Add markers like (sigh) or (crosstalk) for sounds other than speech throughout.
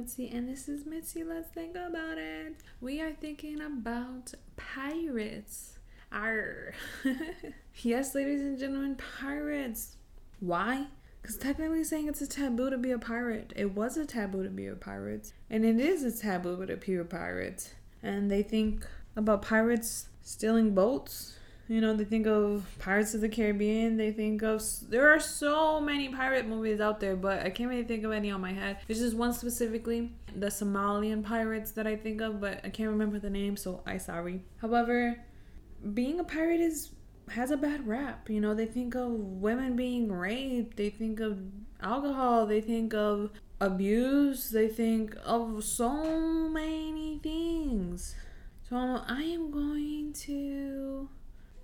Mitzi, and this is Mitzi. Let's think about it. We are thinking about pirates. Arr. (laughs) yes, ladies and gentlemen, pirates. Why? Because technically saying it's a taboo to be a pirate. It was a taboo to be a pirate. And it is a taboo to be a pirate. And they think about pirates stealing boats you know, they think of Pirates of the Caribbean. They think of there are so many pirate movies out there, but I can't really think of any on my head. There's just one specifically, the Somalian pirates that I think of, but I can't remember the name, so I sorry. However, being a pirate is has a bad rap. You know, they think of women being raped. They think of alcohol. They think of abuse. They think of so many things. So I am going to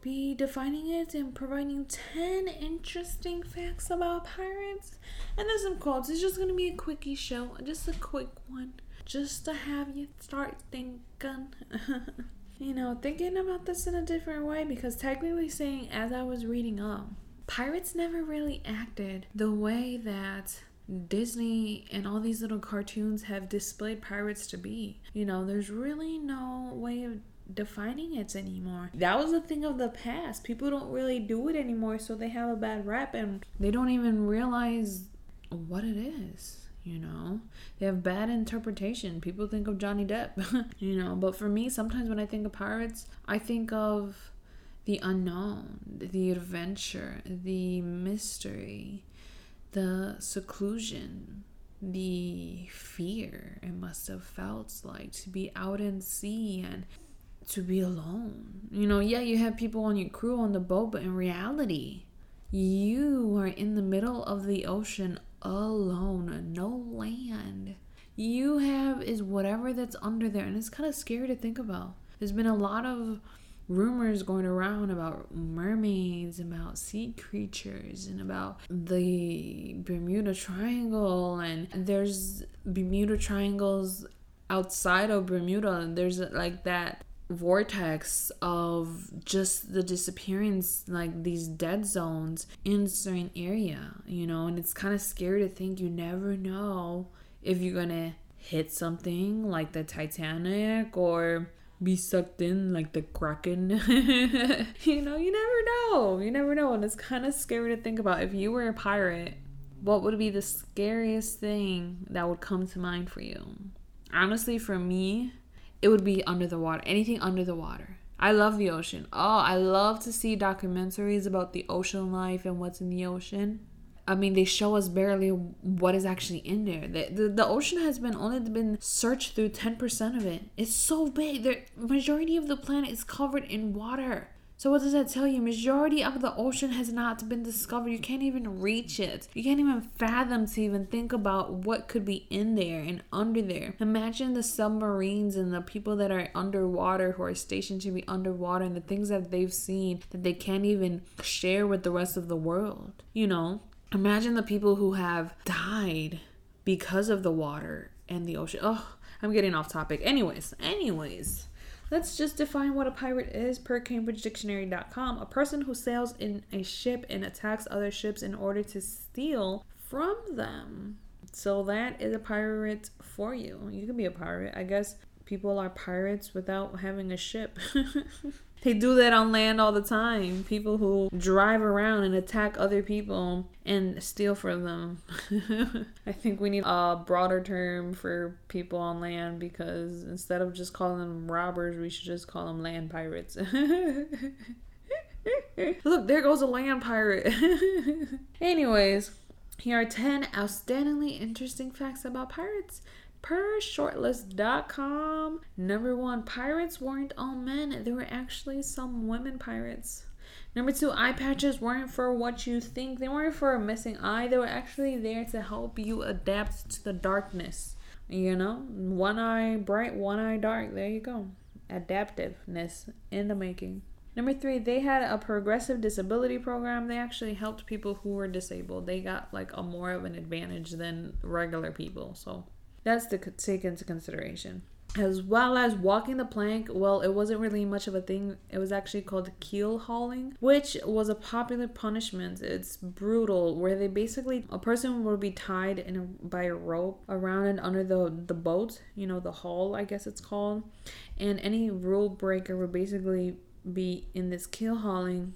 be defining it and providing 10 interesting facts about pirates. And there's some quotes. It's just going to be a quickie show, just a quick one, just to have you start thinking. (laughs) you know, thinking about this in a different way because technically saying, as I was reading up, pirates never really acted the way that Disney and all these little cartoons have displayed pirates to be. You know, there's really no way of defining it anymore. That was a thing of the past. People don't really do it anymore, so they have a bad rap and they don't even realize what it is. You know, they have bad interpretation. People think of Johnny Depp, (laughs) you know, but for me, sometimes when I think of pirates, I think of the unknown, the adventure, the mystery, the seclusion, the fear it must have felt like to be out in sea and to be alone. You know, yeah, you have people on your crew on the boat, but in reality, you are in the middle of the ocean alone, no land. You have is whatever that's under there, and it's kind of scary to think about. There's been a lot of rumors going around about mermaids, about sea creatures, and about the Bermuda Triangle, and there's Bermuda Triangles outside of Bermuda, and there's like that vortex of just the disappearance like these dead zones in certain area you know? And it's kind of scary to think you never know if you're gonna hit something like the titanic or be sucked in like the kraken. (laughs) You know you never know you never know. And it's kind of scary to think about. If you were a pirate what would be the scariest thing that would come to mind for you? Honestly for me it would be under the water. Anything under the water. I love the ocean. Oh, I love to see documentaries about the ocean life and what's in the ocean. I mean, they show us barely what is actually in there. The, the, the ocean has been only been searched through 10% of it. It's so big. The majority of the planet is covered in water. So what does that tell you? Majority of the ocean has not been discovered. You can't even reach it. You can't even fathom to even think about what could be in there and under there. Imagine the submarines and the people that are underwater who are stationed to be underwater and the things that they've seen that they can't even share with the rest of the world. You know, imagine the people who have died because of the water and the ocean. Oh, I'm getting off topic. Anyways, anyways. Let's just define what a pirate is per CambridgeDictionary.com. A person who sails in a ship and attacks other ships in order to steal from them. So that is a pirate for you. You can be a pirate. I guess people are pirates without having a ship. (laughs) They do that on land all the time. People who drive around and attack other people and steal from them. (laughs) I think we need a broader term for people on land because instead of just calling them robbers, we should just call them land pirates. (laughs) Look, there goes a land pirate. Anyways, here are 10 outstandingly interesting facts about pirates Per shortlist.com, number one, pirates weren't all men. There were actually some women pirates. Number two, eye patches weren't for what you think. They weren't for a missing eye. They were actually there to help you adapt to the darkness. You know, one eye bright, one eye dark. There you go. Adaptiveness in the making. Number three, they had a progressive disability program. They actually helped people who were disabled. They got like a more of an advantage than regular people. So that's to take into consideration. as well as walking the plank. Well, it wasn't really much of a thing. It was actually called keel hauling, which was a popular punishment. It's brutal, where they basically a person would be tied in a, by a rope around and under the the boat, you know, the hull, I guess it's called, and any rule breaker would basically be in this keel hauling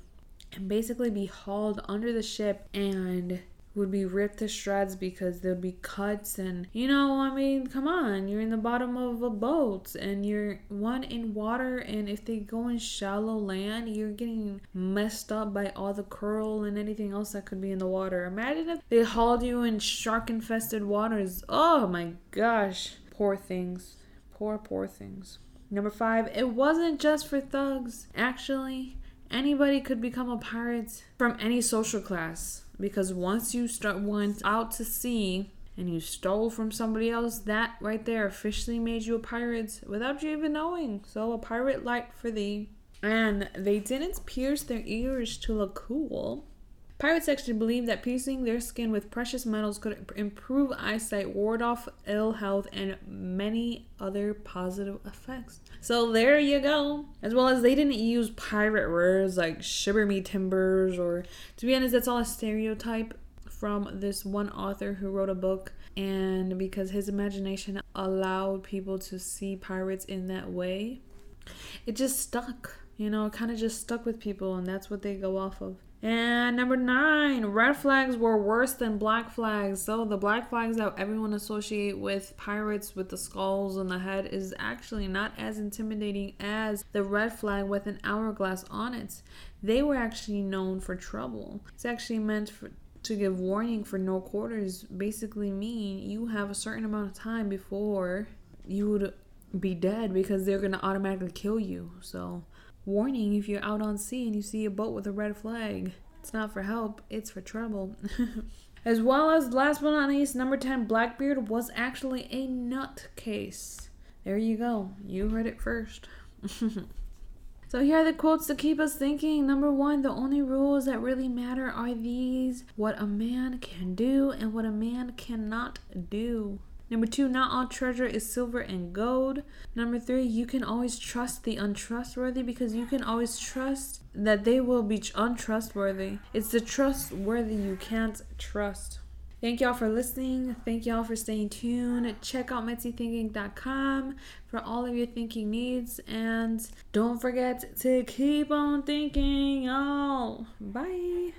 and basically be hauled under the ship and would be ripped to shreds because there would be cuts and you know i mean come on you're in the bottom of a boat and you're one in water and if they go in shallow land you're getting messed up by all the coral and anything else that could be in the water. Imagine if they hauled you in shark infested waters. Oh my gosh. Poor things. Poor poor things. Number five it wasn't just for thugs. Actually anybody could become a pirate from any social class because once you start went out to sea and you stole from somebody else, that right there officially made you a pirate without you even knowing. So a pirate light for thee. And they didn't pierce their ears to look cool. Pirates actually believed that piercing their skin with precious metals could improve eyesight, ward off ill health, and many other positive effects. So there you go. As well as they didn't use pirate words like shiver me timbers, or to be honest, that's all a stereotype from this one author who wrote a book. And because his imagination allowed people to see pirates in that way, it just stuck. You know, it kind of just stuck with people, and that's what they go off of. And number nine, red flags were worse than black flags. So the black flags that everyone associate with pirates with the skulls on the head is actually not as intimidating as the red flag with an hourglass on it. They were actually known for trouble. It's actually meant for to give warning for no quarters basically mean you have a certain amount of time before you would be dead because they're going to automatically kill you. So Warning if you're out on sea and you see a boat with a red flag. It's not for help, it's for trouble. (laughs) as well as, last but not least, number 10, Blackbeard was actually a nutcase. There you go. You heard it first. (laughs) So here are the quotes to keep us thinking. Number one, the only rules that really matter are these what a man can do and what a man cannot do. Number two, not all treasure is silver and gold. Number three, you can always trust the untrustworthy because you can always trust that they will be untrustworthy. It's the trustworthy you can't trust. Thank y'all for listening. Thank y'all for staying tuned. Check out MetsyThinking.com for all of your thinking needs. And don't forget to keep on thinking, y'all. Bye.